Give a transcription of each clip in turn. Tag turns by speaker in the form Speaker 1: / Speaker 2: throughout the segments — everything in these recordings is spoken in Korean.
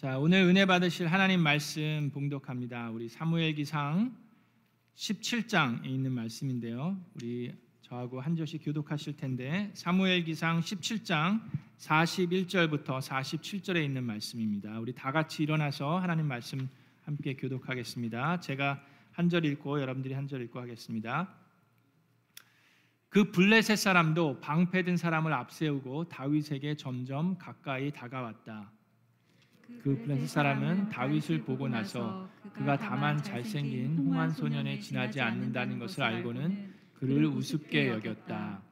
Speaker 1: 자, 오늘 은혜 받으실 하나님 말씀 봉독합니다. 우리 사무엘기상 17장에 있는 말씀인데요. 우리 저하고 한 절씩 교독하실 텐데 사무엘기상 17장 41절부터 47절에 있는 말씀입니다. 우리 다 같이 일어나서 하나님 말씀 함께 교독하겠습니다. 제가 한 절 읽고 여러분들이 한 절 읽고 하겠습니다. 그 블레셋 사람도 방패든 사람을 앞세우고 다윗에게 점점 가까이 다가왔다. 그 블레셋 사람은 다윗을 보고 나서 그가 다만 잘생긴 홍한 소년에 지나지 않는다는 것을 알고는 그를 우습게 여겼다.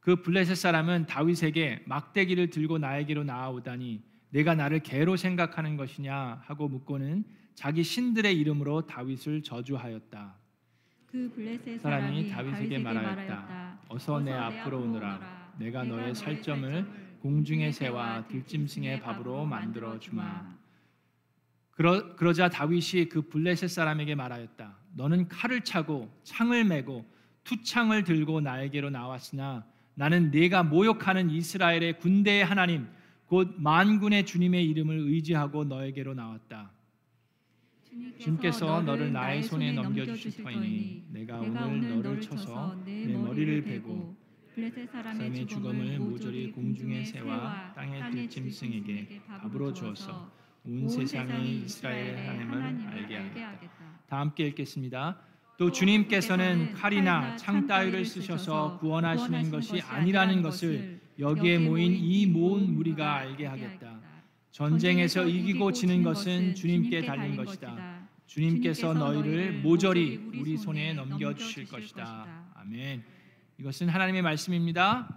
Speaker 1: 그 블레셋 사람은 다윗에게 막대기를 들고 나에게로 나아오다니 내가 나를 개로 생각하는 것이냐 하고 묻고는 자기 신들의 이름으로 다윗을 저주하였다.
Speaker 2: 그 블레셋
Speaker 1: 사람이 다윗에게 말하였다. 어서 내 앞으로 오너라. 내가 너의 살점을 공중의 새와 들짐승의 밥으로 만들어 주마. 그러, 그러자 다윗이 그 블레셋 사람에게 말하였다. 너는 칼을 차고 창을 메고 투창을 들고 나에게로 나왔으나 나는 네가 모욕하는 이스라엘의 군대의 하나님 곧 만군의 주님의 이름을 의지하고 너에게로 나왔다. 주님께서 너를 나의 손에 넘겨 주실 터이니 내가 오늘 너를 쳐서 내 머리를 베고
Speaker 2: 블레셋
Speaker 1: 사람의 죽음을 모조리 공중의 새와 땅의 들짐승에게 밥으로 주어서 온 세상이 이스라엘 하나님을 알게 하겠다. 다 함께 읽겠습니다. 또 주님께서는 칼이나 창 따위를 쓰셔서 구원하시는 것이 아니라는 것을 여기에 모인 이 모은 무리가 알게 하겠다. 전쟁에서 이기고 지는 것은 주님께 달린 것이다. 주님께서 너희를 모조리 우리 손에 넘겨 주실 것이다. 아멘. 이것은 하나님의 말씀입니다.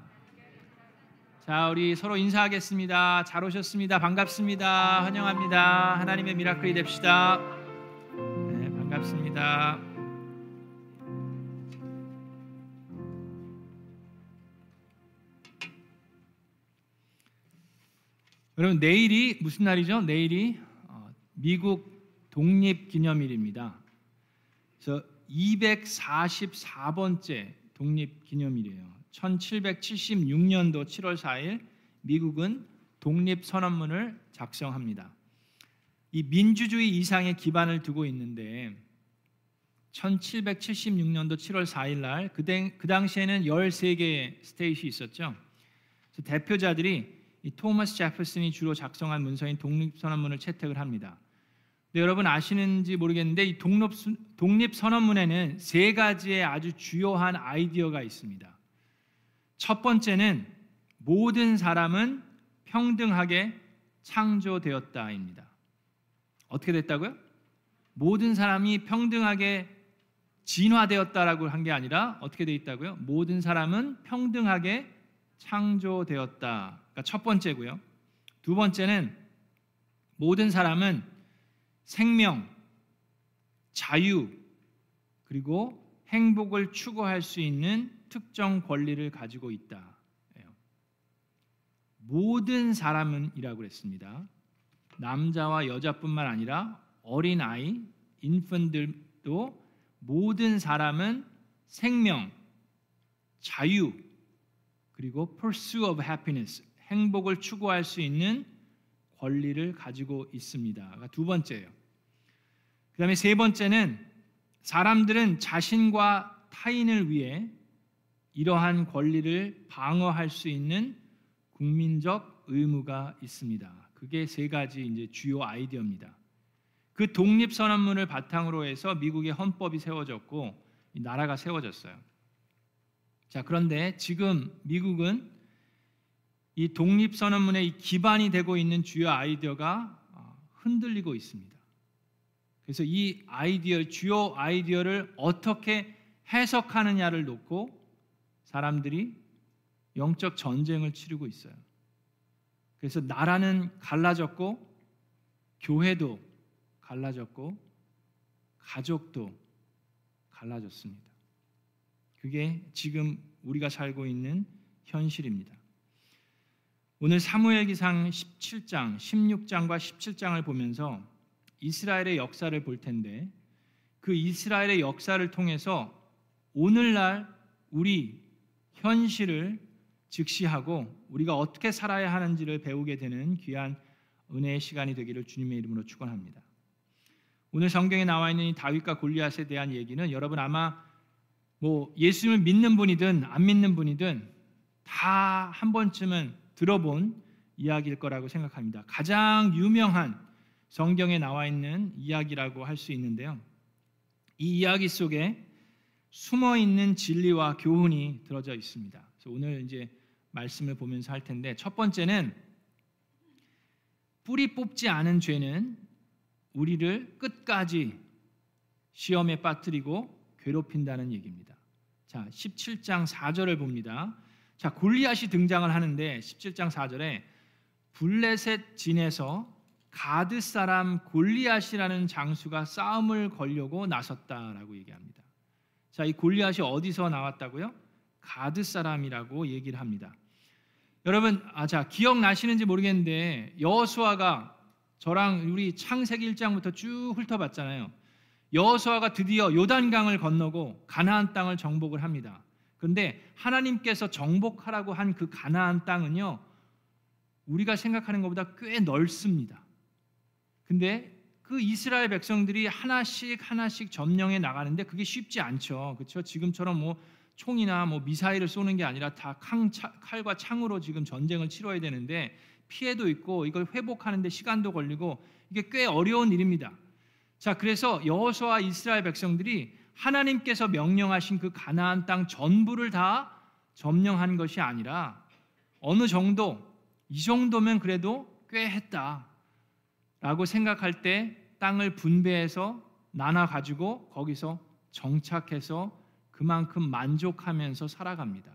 Speaker 1: 자, 우리 서로 인사하겠습니다. 잘 오셨습니다. 반갑습니다. 환영합니다. 하나님의 미라클이 됩시다. 네, 반갑습니다. 여러분 내일이 무슨 날이죠? 내일이 어, 미국 독립 기념일입니다. 그래서 244번째 독립기념일이에요. 1776년도 7월 4일 미국은 독립선언문을 작성합니다. 이 민주주의 이상의 기반을 두고 있는데 1776년도 7월 4일 날 그 당시에는 13개의 스테이시 있었죠. 대표자들이 이 토마스 제퍼슨이 주로 작성한 문서인 독립선언문을 채택을 합니다. 여러분 아시는지 모르겠는데 이 독립, 독립 선언문에는 세 가지의 아주 주요한 아이디어가 있습니다. 첫 번째는 모든 사람은 평등하게 창조되었다입니다. 어떻게 됐다고요? 모든 사람이 평등하게 진화되었다라고 한 게 아니라 어떻게 돼 있다고요? 모든 사람은 평등하게 창조되었다. 그러니까 첫 번째고요. 두 번째는 모든 사람은 생명, 자유, 그리고 행복을 추구할 수 있는 특정 권리를 가지고 있다. 모든 사람은이라고 그랬습니다. 남자와 여자뿐만 아니라 어린 아이, 인펀들도 모든 사람은 생명, 자유, 그리고 pursue of happiness, 행복을 추구할 수 있는 권리를 가지고 있습니다. 두 번째예요. 그 다음에 세 번째는 사람들은 자신과 타인을 위해 이러한 권리를 방어할 수 있는 국민적 의무가 있습니다. 그게 세 가지 이제 주요 아이디어입니다. 그 독립 선언문을 바탕으로 해서 미국의 헌법이 세워졌고 나라가 세워졌어요. 자, 그런데 지금 미국은 이 독립 선언문의 기반이 되고 있는 주요 아이디어가 어, 흔들리고 있습니다. 그래서 이 아이디어 주요 아이디어를 어떻게 해석하느냐를 놓고 사람들이 영적 전쟁을 치르고 있어요. 그래서 나라는 갈라졌고 교회도 갈라졌고 가족도 갈라졌습니다. 그게 지금 우리가 살고 있는 현실입니다. 오늘 사무엘기상 17장, 16장과 17장을 보면서 이스라엘의 역사를 볼 텐데 그 이스라엘의 역사를 통해서 오늘날 우리 현실을 직시하고 우리가 어떻게 살아야 하는지를 배우게 되는 귀한 은혜의 시간이 되기를 주님의 이름으로 축원합니다. 오늘 성경에 나와 있는 이 다윗과 골리앗에 대한 얘기는 여러분 아마 뭐 예수님을 믿는 분이든 안 믿는 분이든 다 한 번쯤은 들어본 이야기일 거라고 생각합니다. 가장 유명한 성경에 나와 있는 이야기라고 할 수 있는데요. 이 이야기 속에 숨어 있는 진리와 교훈이 들어져 있습니다. 그래서 오늘 이제 말씀을 보면서 할 텐데 첫 번째는 뿌리 뽑지 않은 죄는 우리를 끝까지 시험에 빠뜨리고 괴롭힌다는 얘기입니다. 자, 17장 4절을 봅니다. 자, 골리앗이 등장을 하는데 17장 4절에 블레셋 진에서 가드 사람 골리앗이라는 장수가 싸움을 걸려고 나섰다라고 얘기합니다. 자, 이 골리앗이 어디서 나왔다고요? 가드 사람이라고 얘기를 합니다. 여러분, 아, 자, 기억나시는지 모르겠는데 여호수아가 저랑 우리 창세기 1장부터 쭉 훑어봤잖아요. 여호수아가 드디어 요단강을 건너고 가나안 땅을 정복을 합니다. 그런데 하나님께서 정복하라고 한 그 가나안 땅은요. 우리가 생각하는 것보다 꽤 넓습니다. 근데 그 이스라엘 백성들이 하나씩 하나씩 점령해 나가는데 그게 쉽지 않죠. 그렇죠? 지금처럼 뭐 총이나 뭐 미사일을 쏘는 게 아니라 다 칼과 창으로 지금 전쟁을 치러야 되는데 피해도 있고 이걸 회복하는데 시간도 걸리고 이게 꽤 어려운 일입니다. 자, 그래서 여호수아 이스라엘 백성들이 하나님께서 명령하신 그 가나안 땅 전부를 다 점령한 것이 아니라 어느 정도 이 정도면 그래도 꽤 했다. 라고 생각할 때 땅을 분배해서 나눠 가지고 거기서 정착해서 그만큼 만족하면서 살아갑니다.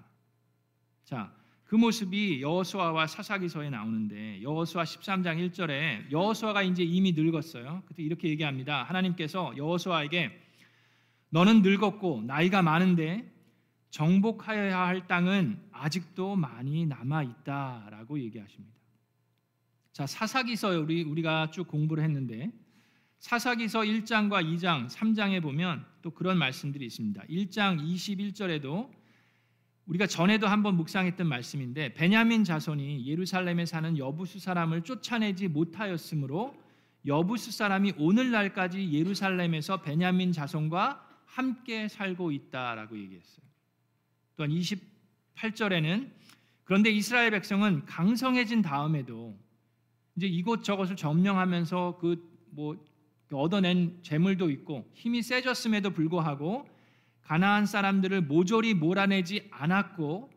Speaker 1: 자, 그 모습이 여호수아와 사사기서에 나오는데 여호수아 13장 1절에 여호수아가 이제 이미 늙었어요. 그때 이렇게 얘기합니다. 하나님께서 여호수아에게 너는 늙었고 나이가 많은데 정복하여야 할 땅은 아직도 많이 남아 있다라고 얘기하십니다. 자, 사사기서 우리 우리가 쭉 공부를 했는데 사사기서 1장과 2장, 3장에 보면 또 그런 말씀들이 있습니다. 1장 21절에도 우리가 전에도 한번 묵상했던 말씀인데 베냐민 자손이 예루살렘에 사는 여부수 사람을 쫓아내지 못하였으므로 여부수 사람이 오늘날까지 예루살렘에서 베냐민 자손과 함께 살고 있다라고 얘기했어요. 또한 28절에는 그런데 이스라엘 백성은 강성해진 다음에도 이제 이곳 저곳을 점령하면서 그 뭐 얻어낸 재물도 있고 힘이 세졌음에도 불구하고 가나안 사람들을 모조리 몰아내지 않았고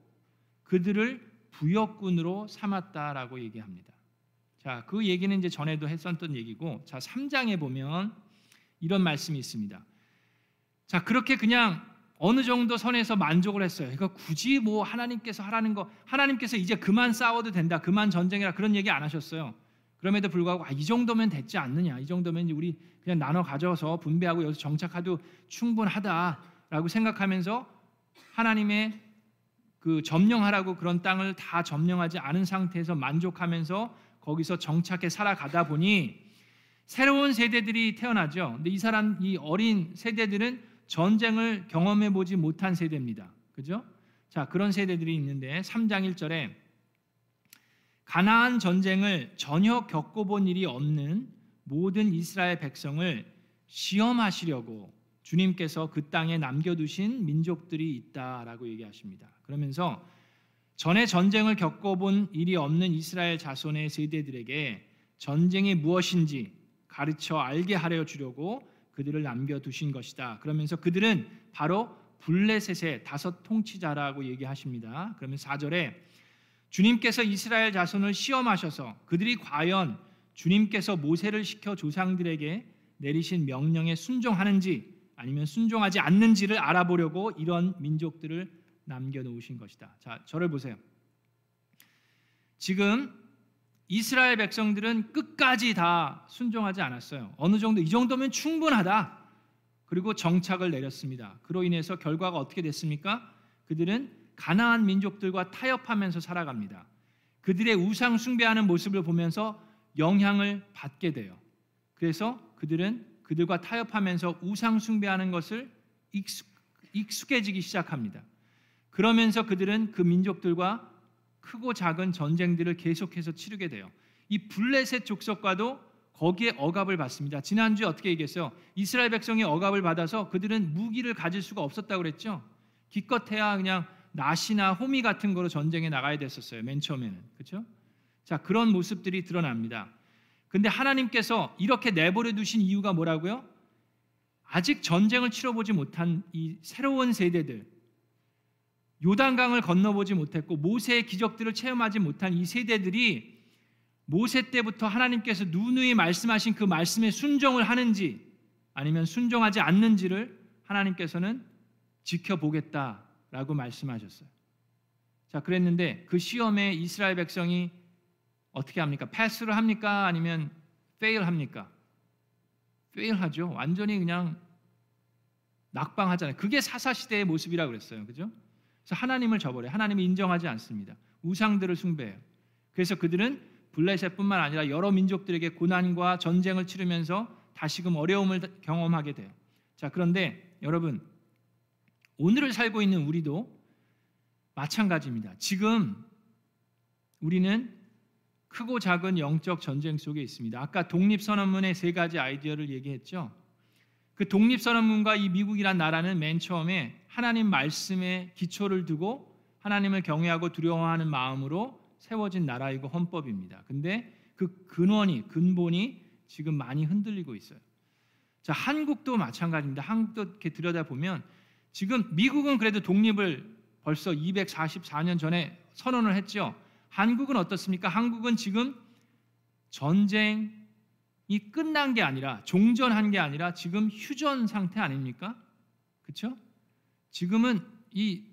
Speaker 1: 그들을 부역군으로 삼았다라고 얘기합니다. 자, 그 얘기는 이제 전에도 했었던 얘기고 자, 3장에 보면 이런 말씀이 있습니다. 자, 그렇게 그냥 어느 정도 선에서 만족을 했어요. 그러니까 굳이 뭐 하나님께서 하라는 거 하나님께서 이제 그만 싸워도 된다. 그만 전쟁이라 그런 얘기 안 하셨어요. 그럼에도 불구하고 아, 이 정도면 됐지 않느냐. 이 정도면 우리 그냥 나눠 가져서 분배하고 여기서 정착하도 충분하다라고 생각하면서 하나님의 그 점령하라고 그런 땅을 다 점령하지 않은 상태에서 만족하면서 거기서 정착해 살아가다 보니 새로운 세대들이 태어나죠. 근데 이 사람 이 어린 세대들은 전쟁을 경험해 보지 못한 세대입니다. 그죠? 자, 그런 세대들이 있는데 3장 1절에 가나안 전쟁을 전혀 겪어본 일이 없는 모든 이스라엘 백성을 시험하시려고 주님께서 그 땅에 남겨두신 민족들이 있다라고 얘기하십니다. 그러면서 전에 전쟁을 겪어본 일이 없는 이스라엘 자손의 세대들에게 전쟁이 무엇인지 가르쳐 알게 하려 주려고 그들을 남겨두신 것이다. 그러면서 그들은 바로 블레셋의 다섯 통치자라고 얘기하십니다. 그러면 4절에 주님께서 이스라엘 자손을 시험하셔서 그들이 과연 주님께서 모세를 시켜 조상들에게 내리신 명령에 순종하는지 아니면 순종하지 않는지를 알아보려고 이런 민족들을 남겨놓으신 것이다. 자, 저를 보세요. 지금 이스라엘 백성들은 끝까지 다 순종하지 않았어요. 어느 정도 이 정도면 충분하다. 그리고 정착을 내렸습니다. 그로 인해서 결과가 어떻게 됐습니까? 그들은 가나안 민족들과 타협하면서 살아갑니다. 그들의 우상 숭배하는 모습을 보면서 영향을 받게 돼요. 그래서 그들은 그들과 타협하면서 우상 숭배하는 것을 익숙, 익숙해지기 시작합니다. 그러면서 그들은 그 민족들과 크고 작은 전쟁들을 계속해서 치르게 돼요. 이 블레셋 족속과도 거기에 억압을 받습니다. 지난주에 어떻게 얘기했어요? 이스라엘 백성이 억압을 받아서 그들은 무기를 가질 수가 없었다고 그랬죠. 기껏해야 그냥 낫이나 호미 같은 거로 전쟁에 나가야 됐었어요. 맨 처음에는. 그렇죠? 자, 그런 모습들이 드러납니다. 근데 하나님께서 이렇게 내버려 두신 이유가 뭐라고요? 아직 전쟁을 치러보지 못한 이 새로운 세대들, 요단강을 건너보지 못했고 모세의 기적들을 체험하지 못한 이 세대들이 모세 때부터 하나님께서 누누이 말씀하신 그 말씀에 순종을 하는지 아니면 순종하지 않는지를 하나님께서는 지켜보겠다라고 말씀하셨어요. 자, 그랬는데 그 시험에 이스라엘 백성이 어떻게 합니까? 패스를 합니까? 아니면 페일 합니까? 페일 하죠. 완전히 그냥 낙방하잖아요. 그게 사사 시대의 모습이라고 그랬어요. 그죠? 그래서 하나님을 저버려요. 하나님을 인정하지 않습니다. 우상들을 숭배해요. 그래서 그들은 블레셋뿐만 아니라 여러 민족들에게 고난과 전쟁을 치르면서 다시금 어려움을 경험하게 돼요. 자, 그런데 여러분 오늘을 살고 있는 우리도 마찬가지입니다. 지금 우리는 크고 작은 영적 전쟁 속에 있습니다. 아까 독립선언문의 세 가지 아이디어를 얘기했죠. 그 독립선언문과 이 미국이란 나라는 맨 처음에 하나님 말씀에 기초를 두고 하나님을 경외하고 두려워하는 마음으로 세워진 나라이고 헌법입니다. 근데 그 근원이 근본이 지금 많이 흔들리고 있어요. 자, 한국도 마찬가지입니다. 한국도 이렇게 들여다보면 지금 미국은 그래도 독립을 벌써 244년 전에 선언을 했죠. 한국은 어떻습니까? 한국은 지금 전쟁이 끝난 게 아니라 종전한 게 아니라 지금 휴전 상태 아닙니까? 그렇죠? 지금은 이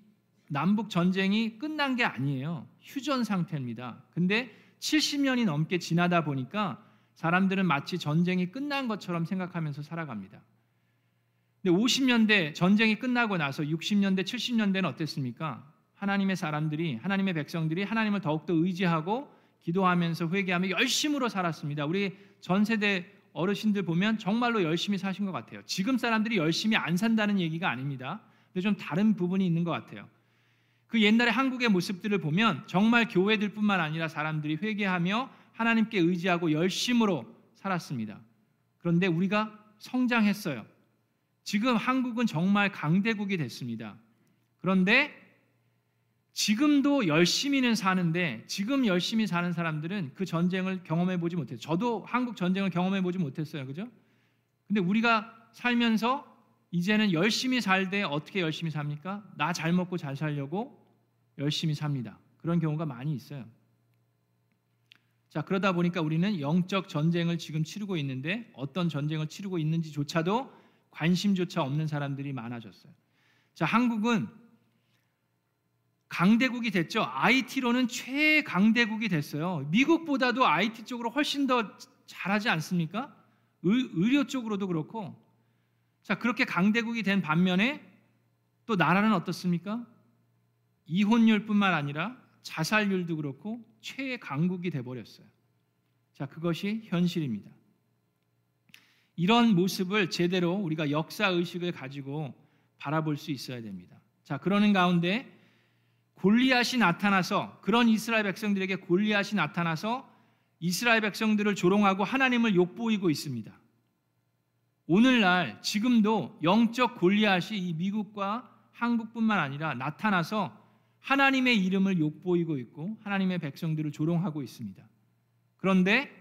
Speaker 1: 남북 전쟁이 끝난 게 아니에요. 휴전 상태입니다. 근데 70년이 넘게 지나다 보니까 사람들은 마치 전쟁이 끝난 것처럼 생각하면서 살아갑니다. 근데 50년대 전쟁이 끝나고 나서 60년대, 70년대는 어땠습니까? 하나님의 사람들이 하나님의 백성들이 하나님을 더욱더 의지하고 기도하면서 회개하며 열심으로 살았습니다. 우리 전 세대 어르신들 보면 정말로 열심히 사신 것 같아요. 지금 사람들이 열심히 안 산다는 얘기가 아닙니다. 근데 좀 다른 부분이 있는 것 같아요. 그 옛날에 한국의 모습들을 보면 정말 교회들뿐만 아니라 사람들이 회개하며 하나님께 의지하고 열심으로 살았습니다. 그런데 우리가 성장했어요. 지금 한국은 정말 강대국이 됐습니다. 그런데 지금도 열심히는 사는데 지금 열심히 사는 사람들은 그 전쟁을 경험해 보지 못했어요. 저도 한국 전쟁을 경험해 보지 못했어요. 그죠? 근데 우리가 살면서 이제는 열심히 살 때 어떻게 열심히 삽니까? 나 잘 먹고 잘 살려고 열심히 삽니다. 그런 경우가 많이 있어요. 자, 그러다 보니까 우리는 영적 전쟁을 지금 치르고 있는데 어떤 전쟁을 치르고 있는지조차도 관심조차 없는 사람들이 많아졌어요. 자, 한국은 강대국이 됐죠. IT로는 최강대국이 됐어요. 미국보다도 IT 쪽으로 훨씬 더 잘하지 않습니까? 의, 의료 쪽으로도 그렇고. 자, 그렇게 강대국이 된 반면에 또 나라는 어떻습니까? 이혼율뿐만 아니라 자살률도 그렇고 최강국이 돼 버렸어요. 자, 그것이 현실입니다. 이런 모습을 제대로 우리가 역사 의식을 가지고 바라볼 수 있어야 됩니다. 자, 그러는 가운데 골리앗이 나타나서 그런 이스라엘 백성들에게 골리앗이 나타나서 이스라엘 백성들을 조롱하고 하나님을 욕보이고 있습니다. 오늘날 지금도 영적 골리앗이 이 미국과 한국뿐만 아니라 나타나서 하나님의 이름을 욕보이고 있고 하나님의 백성들을 조롱하고 있습니다. 그런데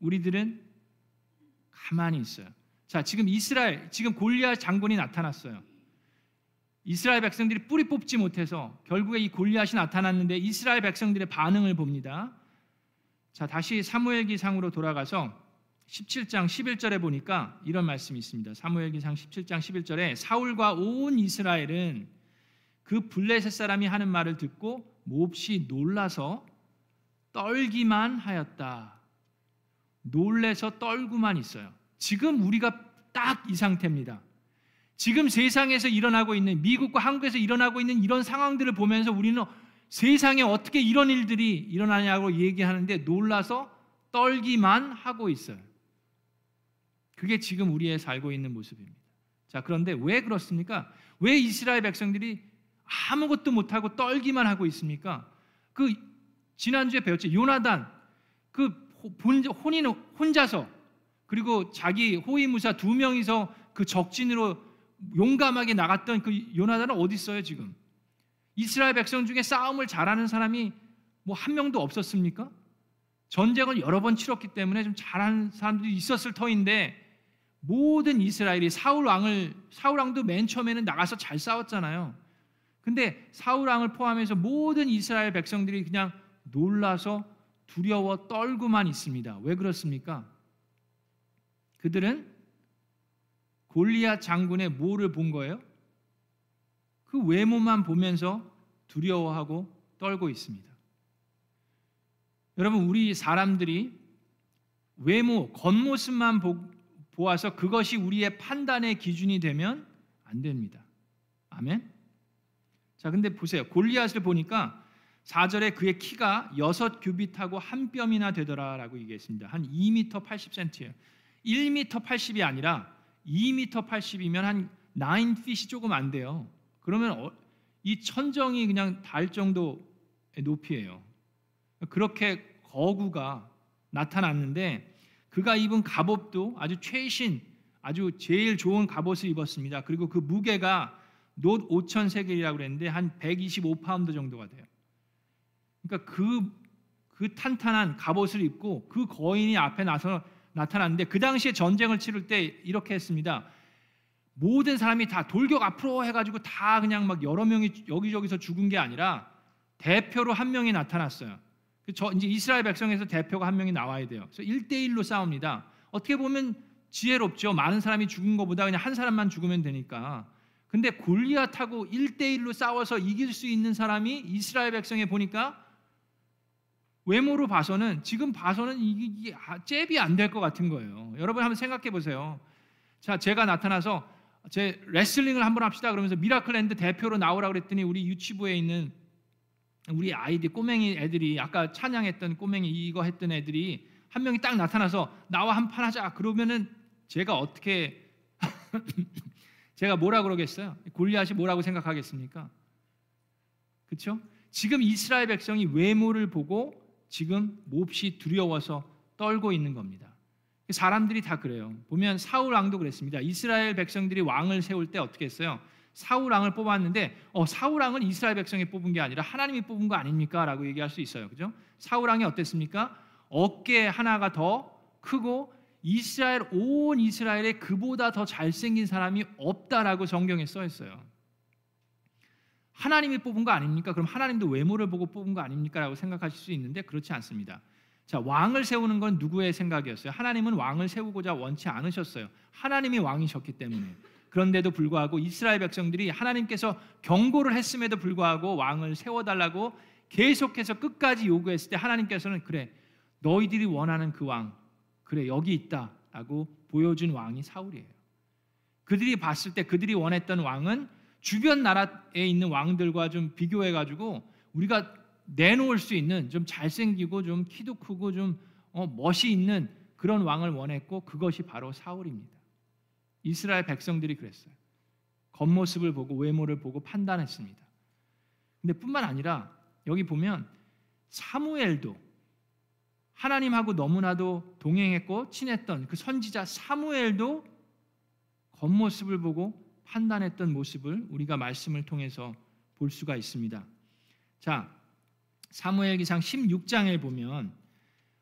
Speaker 1: 우리들은 가만히 있어요. 자, 지금 이스라엘 지금 골리앗 장군이 나타났어요. 이스라엘 백성들이 뿌리 뽑지 못해서 결국에 이 골리앗이 나타났는데 이스라엘 백성들의 반응을 봅니다. 자, 다시 사무엘기상으로 돌아가서 17장 11절에 보니까 이런 말씀이 있습니다. 사무엘기상 17장 11절에 사울과 온 이스라엘은 그 블레셋 사람이 하는 말을 듣고 몹시 놀라서 떨기만 하였다. 놀래서 떨고만 있어요. 지금 우리가 딱 이 상태입니다. 지금 세상에서 일어나고 있는 미국과 한국에서 일어나고 있는 이런 상황들을 보면서 우리는 세상에 어떻게 이런 일들이 일어나냐고 얘기하는데 놀라서 떨기만 하고 있어요. 그게 지금 우리의 살고 있는 모습입니다. 자, 그런데 왜 그렇습니까? 왜 이스라엘 백성들이 아무것도 못하고 떨기만 하고 있습니까? 그 지난주에 배웠죠. 요나단 그 혼인 혼자서 그리고 자기 호위무사 두 명이서 그 적진으로 용감하게 나갔던 그 요나단은 어디 있어요 지금? 이스라엘 백성 중에 싸움을 잘하는 사람이 뭐 한 명도 없었습니까? 전쟁을 여러 번 치렀기 때문에 좀 잘하는 사람들이 있었을 터인데 모든 이스라엘이 사울 왕을 사울 왕도 맨 처음에는 나가서 잘 싸웠잖아요. 근데 사울 왕을 포함해서 모든 이스라엘 백성들이 그냥 놀라서 두려워 떨고만 있습니다. 왜 그렇습니까? 그들은 골리앗 장군의 뭐를 본 거예요? 그 외모만 보면서 두려워하고 떨고 있습니다. 여러분 우리 사람들이 외모, 겉모습만 보, 보아서 그것이 우리의 판단의 기준이 되면 안 됩니다. 아멘. 자, 근데 보세요. 골리앗을 보니까 4절에 그의 키가 6 규빗하고 한 뼘이나 되더라라고 얘기했습니다. 한 2m 80cm예요. 1m 80이 아니라 2m 80이면 한 9핏이 조금 안 돼요. 그러면 어, 이 천정이 그냥 달 정도의 높이예요. 그렇게 거구가 나타났는데 그가 입은 갑옷도 아주 최신 아주 제일 좋은 갑옷을 입었습니다. 그리고 그 무게가 놋 5천 세겔이라고 그랬는데 한 125파운드 정도가 돼요. 그러니까 그, 그 탄탄한 갑옷을 입고 그 거인이 앞에 나서 나타났는데 그 당시에 전쟁을 치를 때 이렇게 했습니다. 모든 사람이 다 돌격 앞으로 해가지고 다 그냥 막 여러 명이 여기저기서 죽은 게 아니라 대표로 한 명이 나타났어요. 그저 이제 이스라엘 백성에서 대표가 한 명이 나와야 돼요. 그래서 1대1로 싸웁니다. 어떻게 보면 지혜롭죠. 많은 사람이 죽은 것보다 그냥 한 사람만 죽으면 되니까. 근데 골리앗하고 1대1로 싸워서 이길 수 있는 사람이 이스라엘 백성에 보니까 외모로 봐서는 지금 봐서는 이게 잽이 안 될 것 같은 거예요. 여러분 한번 생각해 보세요. 자, 제가 나타나서 제 레슬링을 한번 합시다 그러면서 미라클랜드 대표로 나오라 그랬더니 우리 유치부에 있는 우리 아이들 꼬맹이 애들이 아까 찬양했던 꼬맹이 이거 했던 애들이 한 명이 딱 나타나서 나와 한판 하자 그러면은 제가 어떻게 제가 뭐라 그러겠어요? 골리앗이 뭐라고 생각하겠습니까? 그렇죠? 지금 이스라엘 백성이 외모를 보고 지금 몹시 두려워서 떨고 있는 겁니다. 사람들이 다 그래요. 보면 사울 왕도 그랬습니다. 이스라엘 백성들이 왕을 세울 때 어떻게 했어요? 사울 왕을 뽑았는데 어, 사울 왕은 이스라엘 백성이 뽑은 게 아니라 하나님이 뽑은 거 아닙니까?라고 얘기할 수 있어요. 그죠? 사울 왕이 어땠습니까? 어깨 하나가 더 크고 이스라엘 온 이스라엘에 그보다 더 잘생긴 사람이 없다라고 성경에 써 있어요. 하나님이 뽑은 거 아닙니까? 그럼 하나님도 외모를 보고 뽑은 거 아닙니까?라고 생각하실 수 있는데 그렇지 않습니다. 자, 왕을 세우는 건 누구의 생각이었어요? 하나님은 왕을 세우고자 원치 않으셨어요. 하나님이 왕이셨기 때문에. 그런데도 불구하고 이스라엘 백성들이 하나님께서 경고를 했음에도 불구하고 왕을 세워달라고 계속해서 끝까지 요구했을 때 하나님께서는 그래 너희들이 원하는 그 왕 그래 여기 있다라고 보여준 왕이 사울이에요. 그들이 봤을 때 그들이 원했던 왕은 주변 나라에 있는 왕들과 좀 비교해 가지고 우리가 내놓을 수 있는 좀 잘생기고 좀 키도 크고 좀 어, 멋이 있는 그런 왕을 원했고 그것이 바로 사울입니다. 이스라엘 백성들이 그랬어요. 겉모습을 보고 외모를 보고 판단했습니다. 근데 뿐만 아니라 여기 보면 사무엘도 하나님하고 너무나도 동행했고 친했던 그 선지자 사무엘도 겉모습을 보고 판단했던 모습을 우리가 말씀을 통해서 볼 수가 있습니다. 자, 사무엘기상 16장에 보면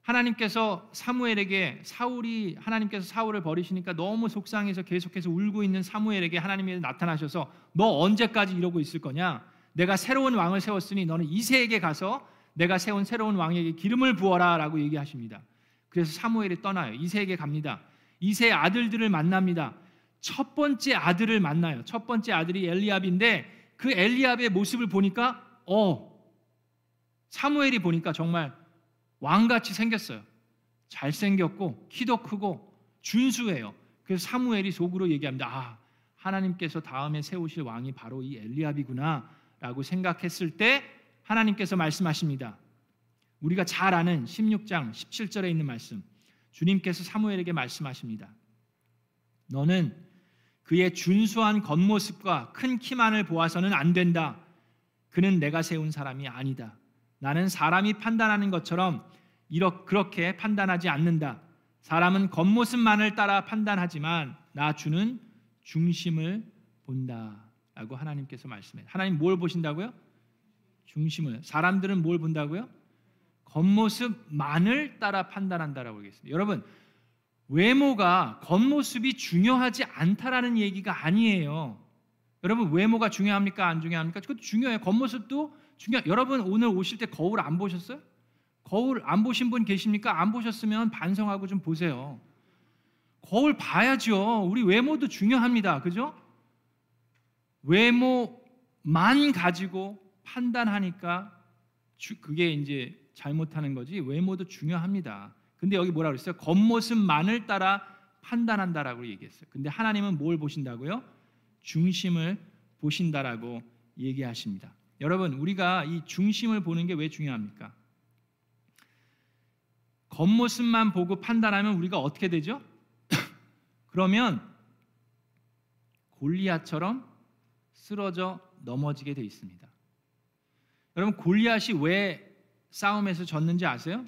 Speaker 1: 하나님께서 사무엘에게 사울이 하나님께서 사울을 버리시니까 너무 속상해서 계속해서 울고 있는 사무엘에게 하나님이 나타나셔서 너 언제까지 이러고 있을 거냐? 내가 새로운 왕을 세웠으니 너는 이세에게 가서 내가 세운 새로운 왕에게 기름을 부어라라고 얘기하십니다. 그래서 사무엘이 떠나요. 이세에게 갑니다. 이세의 아들들을 만납니다. 첫 번째 아들을 만나요. 첫 번째 아들이 엘리압인데 그 엘리압의 모습을 보니까 어 사무엘이 보니까 정말 왕같이 생겼어요. 잘생겼고 키도 크고 준수해요. 그래서 사무엘이 속으로 얘기합니다. 아, 하나님께서 다음에 세우실 왕이 바로 이 엘리압이구나라고 생각했을 때 하나님께서 말씀하십니다. 우리가 잘 아는 16장 17절에 있는 말씀. 주님께서 사무엘에게 말씀하십니다. 너는 그의 준수한 겉모습과 큰 키만을 보아서는 안 된다. 그는 내가 세운 사람이 아니다. 나는 사람이 판단하는 것처럼 이렇게 그렇게 판단하지 않는다. 사람은 겉모습만을 따라 판단하지만 나 주는 중심을 본다라고 하나님께서 말씀해요. 하나님 뭘 보신다고요? 중심을. 사람들은 뭘 본다고요? 겉모습만을 따라 판단한다라고 얘기했습니다. 여러분 외모가 겉모습이 중요하지 않다라는 얘기가 아니에요. 여러분 외모가 중요합니까? 안 중요합니까? 그것도 중요해요. 겉모습도 중요. 여러분 오늘 오실 때 거울 안 보셨어요? 거울 안 보신 분 계십니까? 안 보셨으면 반성하고 좀 보세요. 거울 봐야죠. 우리 외모도 중요합니다. 그죠? 외모만 가지고 판단하니까 그게 이제 잘못하는 거지. 외모도 중요합니다. 근데 여기 뭐라 그랬어요? 겉모습만을 따라 판단한다라고 얘기했어요. 근데 하나님은 뭘 보신다고요? 중심을 보신다라고 얘기하십니다. 여러분, 우리가 이 중심을 보는 게 왜 중요합니까? 겉모습만 보고 판단하면 우리가 어떻게 되죠? 그러면 골리앗처럼 쓰러져 넘어지게 돼 있습니다. 여러분 골리앗이 왜 싸움에서 졌는지 아세요?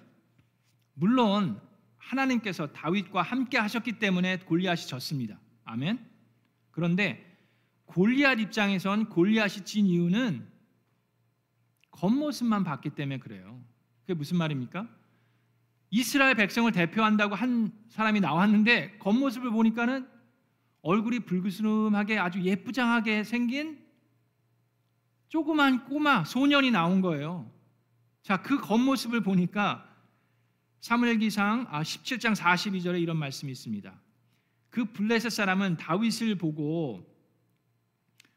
Speaker 1: 물론 하나님께서 다윗과 함께 하셨기 때문에 골리앗이 졌습니다. 아멘. 그런데 골리앗 입장에선 골리앗이 진 이유는 겉모습만 봤기 때문에 그래요. 그게 무슨 말입니까? 이스라엘 백성을 대표한다고 한 사람이 나왔는데 겉모습을 보니까는 얼굴이 불그스름하게 아주 예쁘장하게 생긴 조그만 꼬마 소년이 나온 거예요. 자, 그 겉모습을 보니까 사무엘기상 17장 아, 42절에 이런 말씀이 있습니다. 그 블레셋 사람은 다윗을 보고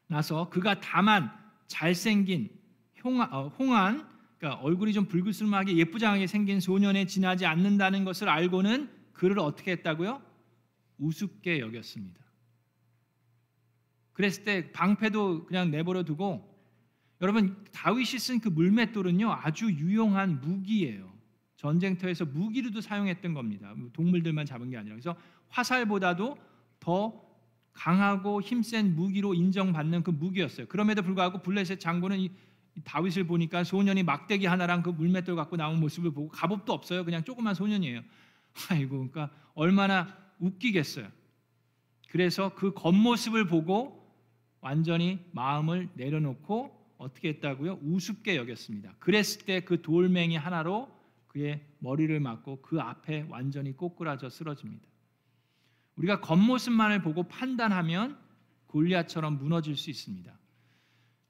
Speaker 1: 나서 그가 다만 잘생긴 어, 홍한 그러니까 얼굴이 좀 불그스름하게 예쁘장하게 생긴 소년에 지나지 않는다는 것을 알고는 그를 어떻게 했다고요? 우습게 여겼습니다. 그랬을 때 방패도 그냥 내버려 두고 여러분 다윗이 쓴 그 물맷돌은요 아주 유용한 무기예요. 전쟁터에서 무기로도 사용했던 겁니다. 동물들만 잡은 게 아니라 그래서 화살보다도 더 강하고 힘센 무기로 인정받는 그 무기였어요. 그럼에도 불구하고 블레셋 장군은 다윗을 보니까 소년이 막대기 하나랑 그 물맷돌 갖고 나온 모습을 보고 갑옷도 없어요. 그냥 조그만 소년이에요. 아이고, 그러니까 얼마나 웃기겠어요. 그래서 그 겉모습을 보고 완전히 마음을 내려놓고 어떻게 했다고요? 우습게 여겼습니다. 그랬을 때 그 돌멩이 하나로 그의 머리를 맞고 그 앞에 완전히 꼬꾸라져 쓰러집니다. 우리가 겉모습만을 보고 판단하면 골리앗처럼 무너질 수 있습니다.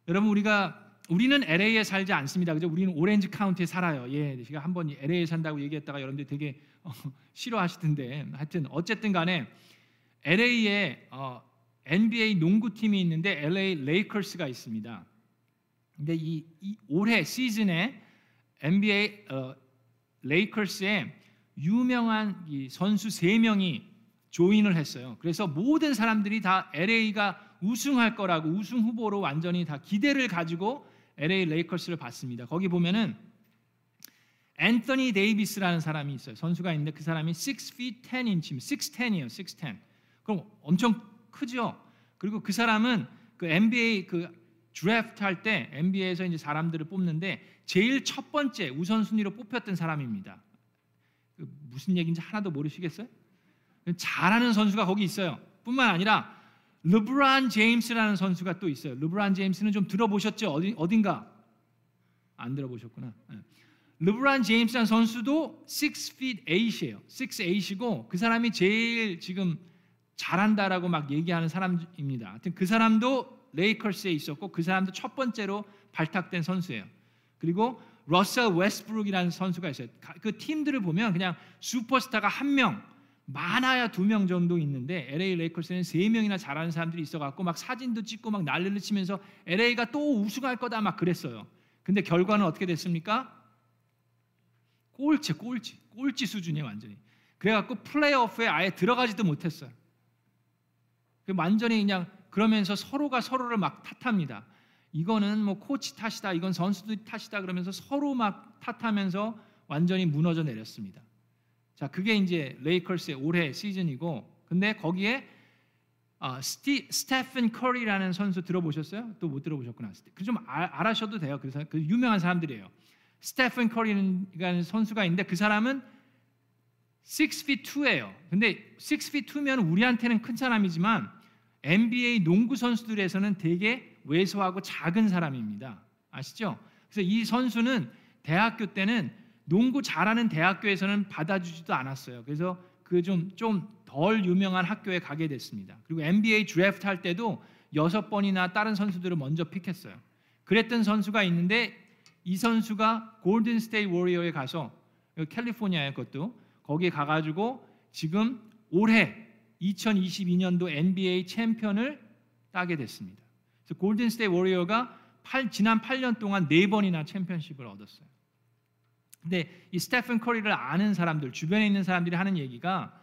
Speaker 1: 여러분 우리가 우리는 LA에 살지 않습니다. 그죠? 우리는 오렌지 카운티에 살아요. 예, 제가 한 번 LA에 산다고 얘기했다가 여러분들 되게 어, 싫어하시던데 하여튼 어쨌든 간에 LA에 어, NBA 농구팀이 있는데 LA 레이커스가 있습니다. 근데 이, 이 올해 시즌에 NBA 어, 레이커스에 유명한 선수 세 명이 조인을 했어요. 그래서 모든 사람들이 다 LA가 우승할 거라고 우승 후보로 완전히 다 기대를 가지고 LA 레이커스를 봤습니다. 거기 보면은 앤서니 데이비스라는 사람이 있어요. 선수가 있는데 그 사람이 6 feet 10 inch입니다. 6'10이에요. 6'10. 그럼 엄청 크죠. 그리고 그 사람은 그 NBA 그 드래프트 할 때 NBA에서 이제 사람들을 뽑는데 제일 첫 번째 우선순위로 뽑혔던 사람입니다. 그 무슨 얘기인지 하나도 모르시겠어요? 잘하는 선수가 거기 있어요. 뿐만 아니라 르브란 제임스라는 선수가 또 있어요. 르브란 제임스는 좀 들어보셨죠? 어디, 어딘가? 안 들어보셨구나. 네. 르브란 제임스라는 선수도 6 feet 8이에요. 6 8이고 그 사람이 제일 지금 잘한다라고 막 얘기하는 사람입니다. 하여튼 그 사람도 레이커스에 있었고 그 사람도 첫 번째로 발탁된 선수예요. 그리고 러셀 웨스트브룩이라는 선수가 있어요. 그 팀들을 보면 그냥 슈퍼스타가 한 명, 많아야 두 명 정도 있는데 LA 레이커스는 세 명이나 잘하는 사람들이 있어갖고 막 사진도 찍고 막 난리를 치면서 LA가 또 우승할 거다 막 그랬어요. 근데 결과는 어떻게 됐습니까? 꼴찌, 꼴찌, 꼴찌 수준이 완전히. 그래갖고 플레이오프에 아예 들어가지도 못했어요. 그 완전히 그냥 그러면서 서로가 서로를 막 탓합니다. 이거는 뭐 코치 탓이다, 이건 선수들 탓이다 그러면서 서로 막 탓하면서 완전히 무너져 내렸습니다. 자, 그게 이제 레이커스의 올해 시즌이고, 근데 거기에 어, 스티, 스테픈 커리라는 선수 들어보셨어요? 또 못 들어보셨구나. 그좀 아, 알아셔도 돼요. 그래서 그 유명한 사람들이에요. 스테픈 커리라는 선수가 있는데 그 사람은 6 feet 2예요. 근데 6 feet 2면 우리한테는 큰 사람이지만 NBA 농구 선수들에서는 되게 왜소하고 작은 사람입니다. 아시죠? 그래서 이 선수는 대학교 때는 농구 잘하는 대학교에서는 받아주지도 않았어요. 그래서 그 좀 좀 덜 유명한 학교에 가게 됐습니다. 그리고 NBA 드래프트 할 때도 여섯 번이나 다른 선수들을 먼저 픽했어요. 그랬던 선수가 있는데 이 선수가 골든 스테이트 워리어에 가서 캘리포니아의 것도 거기에 가가지고 지금 올해 2022년도 NBA 챔피언을 따게 됐습니다. 그래서 골든 스테이트 워리어가 8, 지난 8년 동안 4번이나 챔피언십을 얻었어요. 근데 이 스테픈 커리를 아는 사람들, 주변에 있는 사람들이 하는 얘기가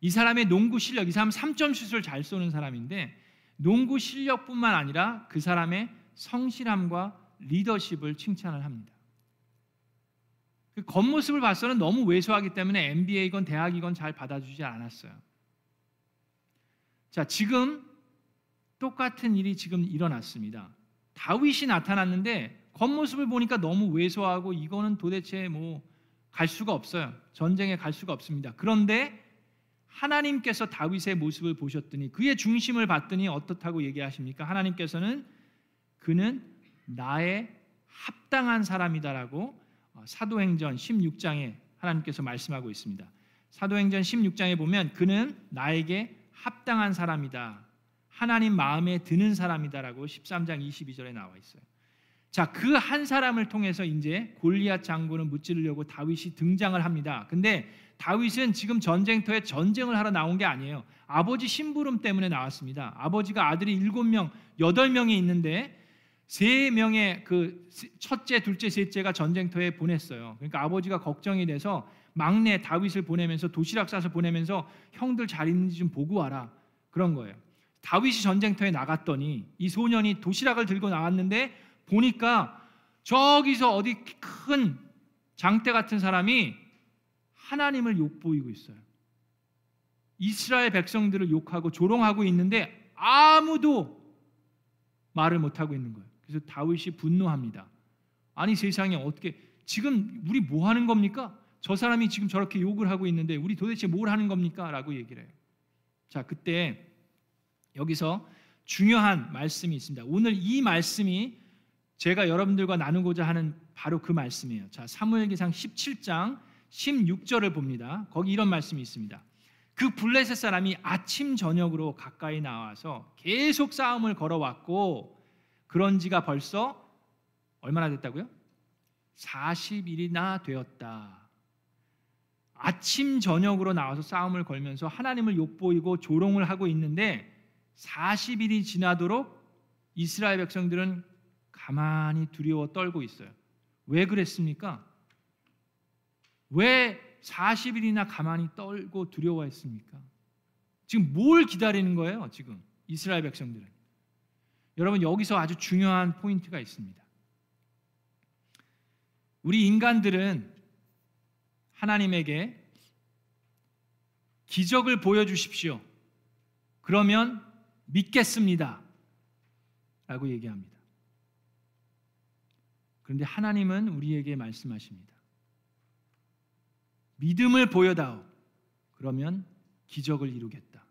Speaker 1: 이 사람의 농구 실력, 이 사람 3점 슛을 잘 쏘는 사람인데 농구 실력뿐만 아니라 그 사람의 성실함과 리더십을 칭찬을 합니다. 그 겉모습을 봐서는 너무 왜소하기 때문에 MBA건 대학이건 잘 받아주지 않았어요. 자, 지금 똑같은 일이 지금 일어났습니다. 다윗이 나타났는데 겉모습을 보니까 너무 왜소하고 이거는 도대체 뭐 갈 수가 없어요. 전쟁에 갈 수가 없습니다. 그런데 하나님께서 다윗의 모습을 보셨더니 그의 중심을 봤더니 어떻다고 얘기하십니까? 하나님께서는 그는 나의 합당한 사람이다라고 어, 사도행전 16장에 하나님께서 말씀하고 있습니다. 사도행전 16장에 보면 그는 나에게 합당한 사람이다. 하나님 마음에 드는 사람이다라고 13장 22절에 나와 있어요. 자, 그 한 사람을 통해서 이제 골리앗 장군을 무찌르려고 다윗이 등장을 합니다. 근데 다윗은 지금 전쟁터에 전쟁을 하러 나온 게 아니에요. 아버지 심부름 때문에 나왔습니다. 아버지가 아들이 일곱 명, 여덟 명이 있는데 세 명의 그 첫째, 둘째, 셋째가 전쟁터에 보냈어요. 그러니까 아버지가 걱정이 돼서 막내 다윗을 보내면서 도시락 싸서 보내면서 형들 잘 있는지 좀 보고 와라 그런 거예요. 다윗이 전쟁터에 나갔더니 이 소년이 도시락을 들고 나왔는데 보니까 저기서 어디 큰 장대 같은 사람이 하나님을 욕보이고 있어요. 이스라엘 백성들을 욕하고 조롱하고 있는데 아무도 말을 못하고 있는 거예요. 그래서 다윗이 분노합니다. 아니 세상에 어떻게 지금 우리 뭐 하는 겁니까? 저 사람이 지금 저렇게 욕을 하고 있는데 우리 도대체 뭘 하는 겁니까? 라고 얘기를 해요. 자, 그때 여기서 중요한 말씀이 있습니다. 오늘 이 말씀이 제가 여러분들과 나누고자 하는 바로 그 말씀이에요. 자, 사무엘기상 17장 16절을 봅니다. 거기 이런 말씀이 있습니다. 그 블레셋 사람이 아침 저녁으로 가까이 나와서 계속 싸움을 걸어왔고 그런 지가 벌써 얼마나 됐다고요? 40일이나 되었다. 아침 저녁으로 나와서 싸움을 걸면서 하나님을 욕보이고 조롱을 하고 있는데 40일이 지나도록 이스라엘 백성들은 가만히 두려워 떨고 있어요. 왜 그랬습니까? 왜 40일이나 가만히 떨고 두려워했습니까? 지금 뭘 기다리는 거예요? 지금 이스라엘 백성들은. 여러분 여기서 아주 중요한 포인트가 있습니다. 우리 인간들은 하나님에게 기적을 보여주십시오. 그러면 믿겠습니다. 라고 얘기합니다. 그런데 하나님은 우리에게 말씀하십니다. 믿음을 보여다오. 그러면 기적을 이루겠다.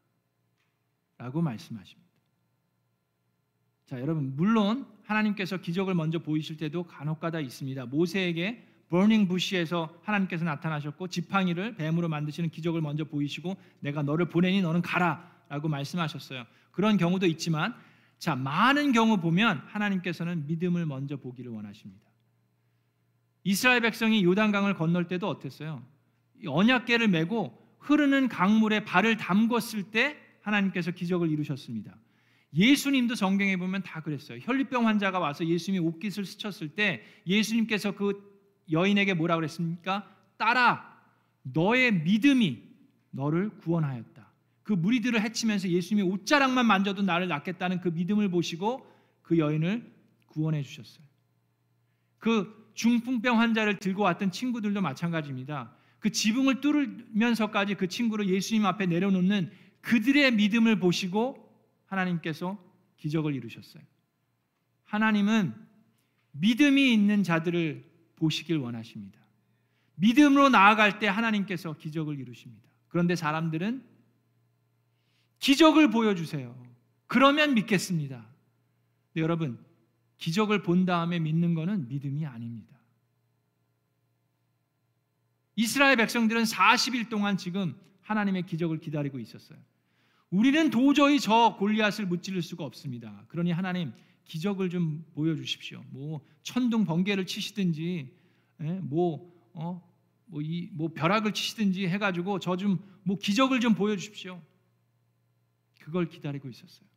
Speaker 1: 라고 말씀하십니다. 자, 여러분 물론 하나님께서 기적을 먼저 보이실 때도 간혹가다 있습니다. 모세에게 버닝 부시에서 하나님께서 나타나셨고 지팡이를 뱀으로 만드시는 기적을 먼저 보이시고 내가 너를 보내니 너는 가라라고 말씀하셨어요. 그런 경우도 있지만 자, 많은 경우 보면 하나님께서는 믿음을 먼저 보기를 원하십니다. 이스라엘 백성이 요단강을 건널 때도 어땠어요? 언약궤를 메고 흐르는 강물에 발을 담궜을 때 하나님께서 기적을 이루셨습니다. 예수님도 성경에 보면 다 그랬어요. 혈류병 환자가 와서 예수님이 옷깃을 스쳤을 때 예수님께서 그 여인에게 뭐라 그랬습니까? 따라 너의 믿음이 너를 구원하였다. 그 무리들을 해치면서 예수님이 옷자락만 만져도 나를 낫겠다는 그 믿음을 보시고 그 여인을 구원해 주셨어요. 그 중풍병 환자를 들고 왔던 친구들도 마찬가지입니다. 그 지붕을 뚫으면서까지 그 친구를 예수님 앞에 내려놓는 그들의 믿음을 보시고 하나님께서 기적을 이루셨어요. 하나님은 믿음이 있는 자들을 보시길 원하십니다. 믿음으로 나아갈 때 하나님께서 기적을 이루십니다. 그런데 사람들은 기적을 보여주세요. 그러면 믿겠습니다. 여러분, 기적을 본 다음에 믿는 것은 믿음이 아닙니다. 이스라엘 백성들은 40일 동안 지금 하나님의 기적을 기다리고 있었어요. 우리는 도저히 저 골리앗을 무찌를 수가 없습니다. 그러니 하나님 기적을 좀 보여주십시오. 뭐 천둥 번개를 치시든지, 예? 뭐 어, 뭐 이 뭐 벼락을 치시든지 해가지고 저 좀 뭐 기적을 좀 보여주십시오. 그걸 기다리고 있었어요.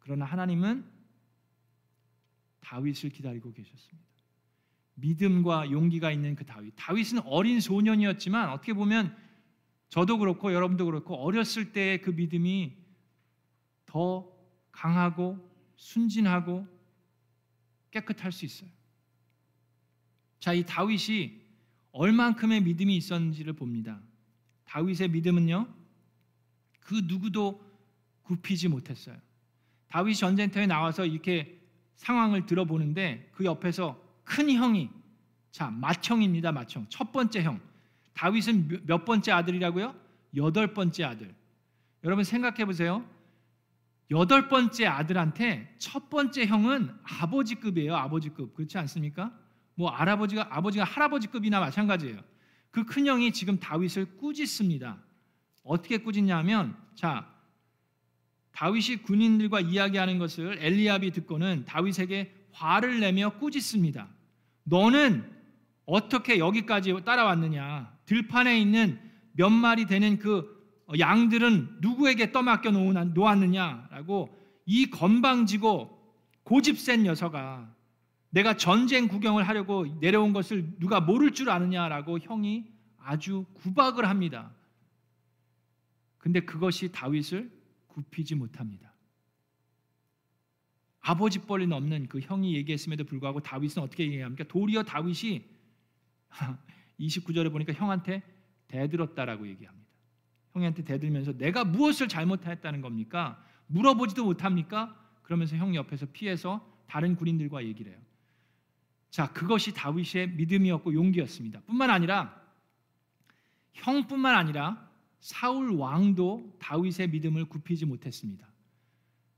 Speaker 1: 그러나 하나님은 다윗을 기다리고 계셨습니다. 믿음과 용기가 있는 그 다윗. 다윗은 어린 소년이었지만 어떻게 보면 저도 그렇고 여러분도 그렇고 어렸을 때의 그 믿음이 더 강하고 순진하고 깨끗할 수 있어요. 자, 이 다윗이 얼만큼의 믿음이 있었는지를 봅니다. 다윗의 믿음은요, 그 누구도 굽히지 못했어요. 다윗이 전쟁터에 나와서 이렇게 상황을 들어보는데 그 옆에서 큰 형이 자 맏형입니다 맏형. 첫 번째 형. 다윗은 몇 번째 아들이라고요? 여덟 번째 아들. 여러분 생각해 보세요. 여덟 번째 아들한테 첫 번째 형은 아버지급이에요 아버지급. 그렇지 않습니까? 뭐 할아버지가 아버지가 할아버지급이나 마찬가지예요. 그 큰 형이 지금 다윗을 꾸짖습니다. 어떻게 꾸짖냐면 자 다윗이 군인들과 이야기하는 것을 엘리압이 듣고는 다윗에게 화를 내며 꾸짖습니다. 너는 어떻게 여기까지 따라왔느냐? 들판에 있는 몇 마리 되는 그 양들은 누구에게 떠맡겨 놓았느냐라고 이 건방지고 고집센 녀석아 내가 전쟁 구경을 하려고 내려온 것을 누가 모를 줄 아느냐라고 형이 아주 구박을 합니다. 근데 그것이 다윗을 굽히지 못합니다. 아버지 뻘이 넘는 그 형이 얘기했음에도 불구하고 다윗은 어떻게 얘기합니까? 도리어 다윗이 29절에 보니까 형한테 대들었다라고 얘기합니다. 형한테 대들면서 내가 무엇을 잘못했다는 겁니까? 물어보지도 못합니까? 그러면서 형 옆에서 피해서 다른 군인들과 얘기를 해요. 자, 그것이 다윗의 믿음이었고 용기였습니다. 뿐만 아니라 형뿐만 아니라 사울 왕도 다윗의 믿음을 굽히지 못했습니다.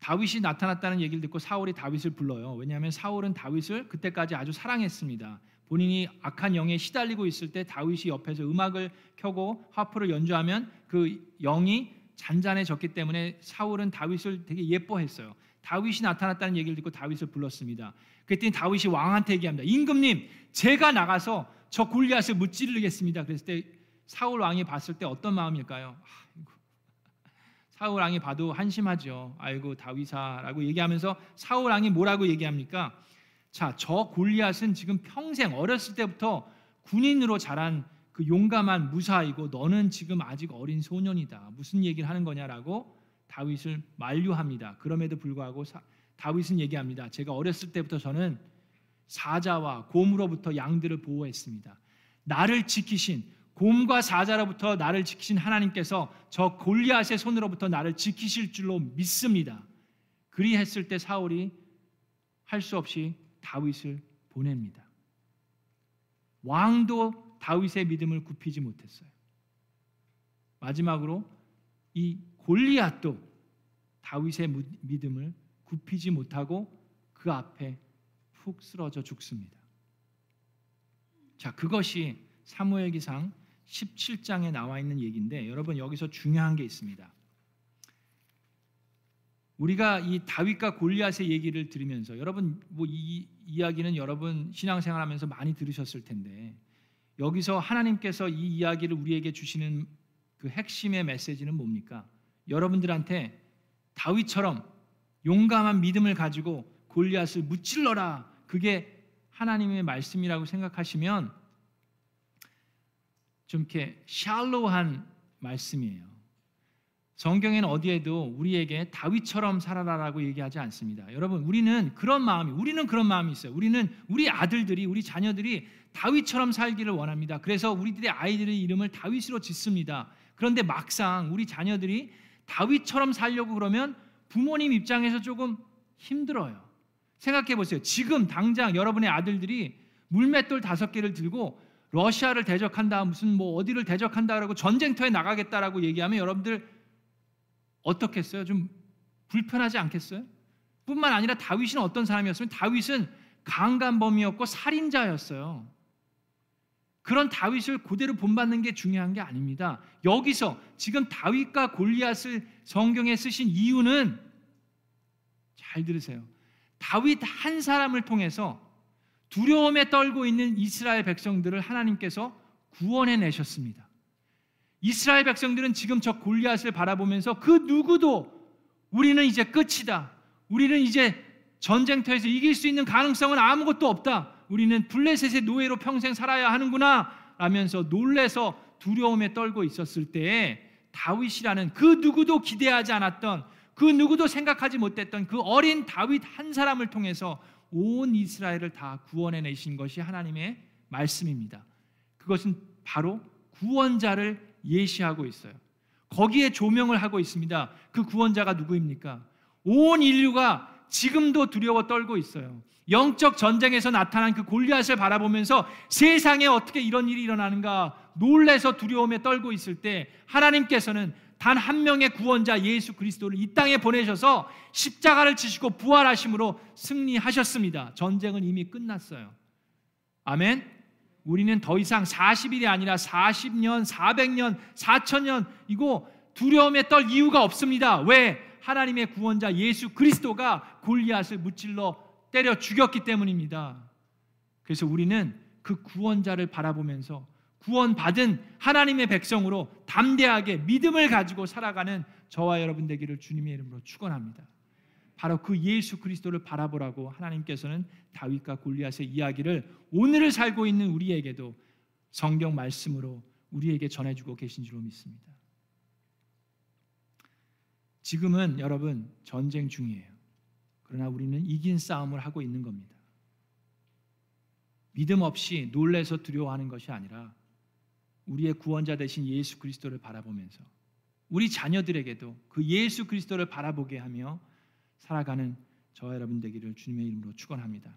Speaker 1: 다윗이 나타났다는 얘기를 듣고 사울이 다윗을 불러요. 왜냐하면 사울은 다윗을 그때까지 아주 사랑했습니다. 본인이 악한 영에 시달리고 있을 때 다윗이 옆에서 음악을 켜고 하프를 연주하면 그 영이 잔잔해졌기 때문에 사울은 다윗을 되게 예뻐했어요. 다윗이 나타났다는 얘기를 듣고 다윗을 불렀습니다. 그랬더니 다윗이 왕한테 얘기합니다. 임금님, 제가 나가서 저 골리앗을 무찌르겠습니다. 그랬을 때 사울 왕이 봤을 때 어떤 마음일까요? 사울 왕이 봐도 한심하죠. 아이고 다윗아라고 얘기하면서 사울 왕이 뭐라고 얘기합니까? 자, 저 골리앗은 지금 평생 어렸을 때부터 군인으로 자란 그 용감한 무사이고 너는 지금 아직 어린 소년이다. 무슨 얘기를 하는 거냐라고 다윗을 만류합니다. 그럼에도 불구하고 사, 다윗은 얘기합니다. 제가 어렸을 때부터 저는 사자와 곰으로부터 양들을 보호했습니다. 나를 지키신 곰과 사자로부터 나를 지키신 하나님께서 저 골리앗의 손으로부터 나를 지키실 줄로 믿습니다. 그리했을 때 사울이 할 수 없이 다윗을 보냅니다. 왕도 다윗의 믿음을 굽히지 못했어요. 마지막으로 이 골리앗도 다윗의 믿음을 굽히지 못하고 그 앞에 푹 쓰러져 죽습니다. 자, 그것이 사무엘기상 17장에 나와 있는 얘기인데 여러분 여기서 중요한 게 있습니다. 우리가 이 다윗과 골리앗의 얘기를 들으면서 여러분 뭐 이 이야기는 여러분 신앙생활하면서 많이 들으셨을 텐데 여기서 하나님께서 이 이야기를 우리에게 주시는 그 핵심의 메시지는 뭡니까? 여러분들한테 다윗처럼 용감한 믿음을 가지고 골리앗을 무찔러라. 그게 하나님의 말씀이라고 생각하시면 좀 이렇게 샬로한 말씀이에요. 성경에는 어디에도 우리에게 다윗처럼 살아라라고 얘기하지 않습니다. 여러분, 우리는 그런 마음이 우리는 그런 마음이 있어요. 우리는 우리 아들들이 우리 자녀들이 다윗처럼 살기를 원합니다. 그래서 우리들의 아이들의 이름을 다윗으로 짓습니다. 그런데 막상 우리 자녀들이 다윗처럼 살려고 그러면 부모님 입장에서 조금 힘들어요. 생각해 보세요. 지금 당장 여러분의 아들들이 물맷돌 다섯 개를 들고 러시아를 대적한다 무슨 뭐 어디를 대적한다라고 전쟁터에 나가겠다라고 얘기하면 여러분들 어떻겠어요? 좀 불편하지 않겠어요? 뿐만 아니라 다윗은 어떤 사람이었으면 다윗은 강간범이었고 살인자였어요. 그런 다윗을 그대로 본받는 게 중요한 게 아닙니다. 여기서 지금 다윗과 골리앗을 성경에 쓰신 이유는 잘 들으세요. 다윗 한 사람을 통해서 두려움에 떨고 있는 이스라엘 백성들을 하나님께서 구원해 내셨습니다. 이스라엘 백성들은 지금 저 골리앗을 바라보면서 그 누구도 우리는 이제 끝이다. 우리는 이제 전쟁터에서 이길 수 있는 가능성은 아무것도 없다. 우리는 블레셋의 노예로 평생 살아야 하는구나 라면서 놀래서 두려움에 떨고 있었을 때에 다윗이라는 그 누구도 기대하지 않았던 그 누구도 생각하지 못했던 그 어린 다윗 한 사람을 통해서 온 이스라엘을 다 구원해 내신 것이 하나님의 말씀입니다. 그것은 바로 구원자를 예시하고 있어요. 거기에 조명을 하고 있습니다. 그 구원자가 누구입니까? 온 인류가 지금도 두려워 떨고 있어요. 영적 전쟁에서 나타난 그 골리앗을 바라보면서 세상에 어떻게 이런 일이 일어나는가 놀래서 두려움에 떨고 있을 때 하나님께서는 단 한 명의 구원자 예수 그리스도를 이 땅에 보내셔서 십자가를 지시고 부활하심으로 승리하셨습니다. 전쟁은 이미 끝났어요. 아멘. 우리는 더 이상 40일이 아니라 40년, 400년, 4천년 이거 두려움에 떨 이유가 없습니다. 왜? 하나님의 구원자 예수 그리스도가 골리앗을 무찔러 때려 죽였기 때문입니다. 그래서 우리는 그 구원자를 바라보면서 구원받은 하나님의 백성으로 담대하게 믿음을 가지고 살아가는 저와 여러분 되기를 주님의 이름으로 축원합니다. 바로 그 예수 그리스도를 바라보라고 하나님께서는 다윗과 골리앗의 이야기를 오늘을 살고 있는 우리에게도 성경 말씀으로 우리에게 전해주고 계신 줄로 믿습니다. 지금은 여러분 전쟁 중이에요. 그러나 우리는 이긴 싸움을 하고 있는 겁니다. 믿음 없이 놀래서 두려워하는 것이 아니라 우리의 구원자 되신 예수 그리스도를 바라보면서 우리 자녀들에게도 그 예수 그리스도를 바라보게 하며 살아가는 저와 여러분 되기를 주님의 이름으로 축원합니다.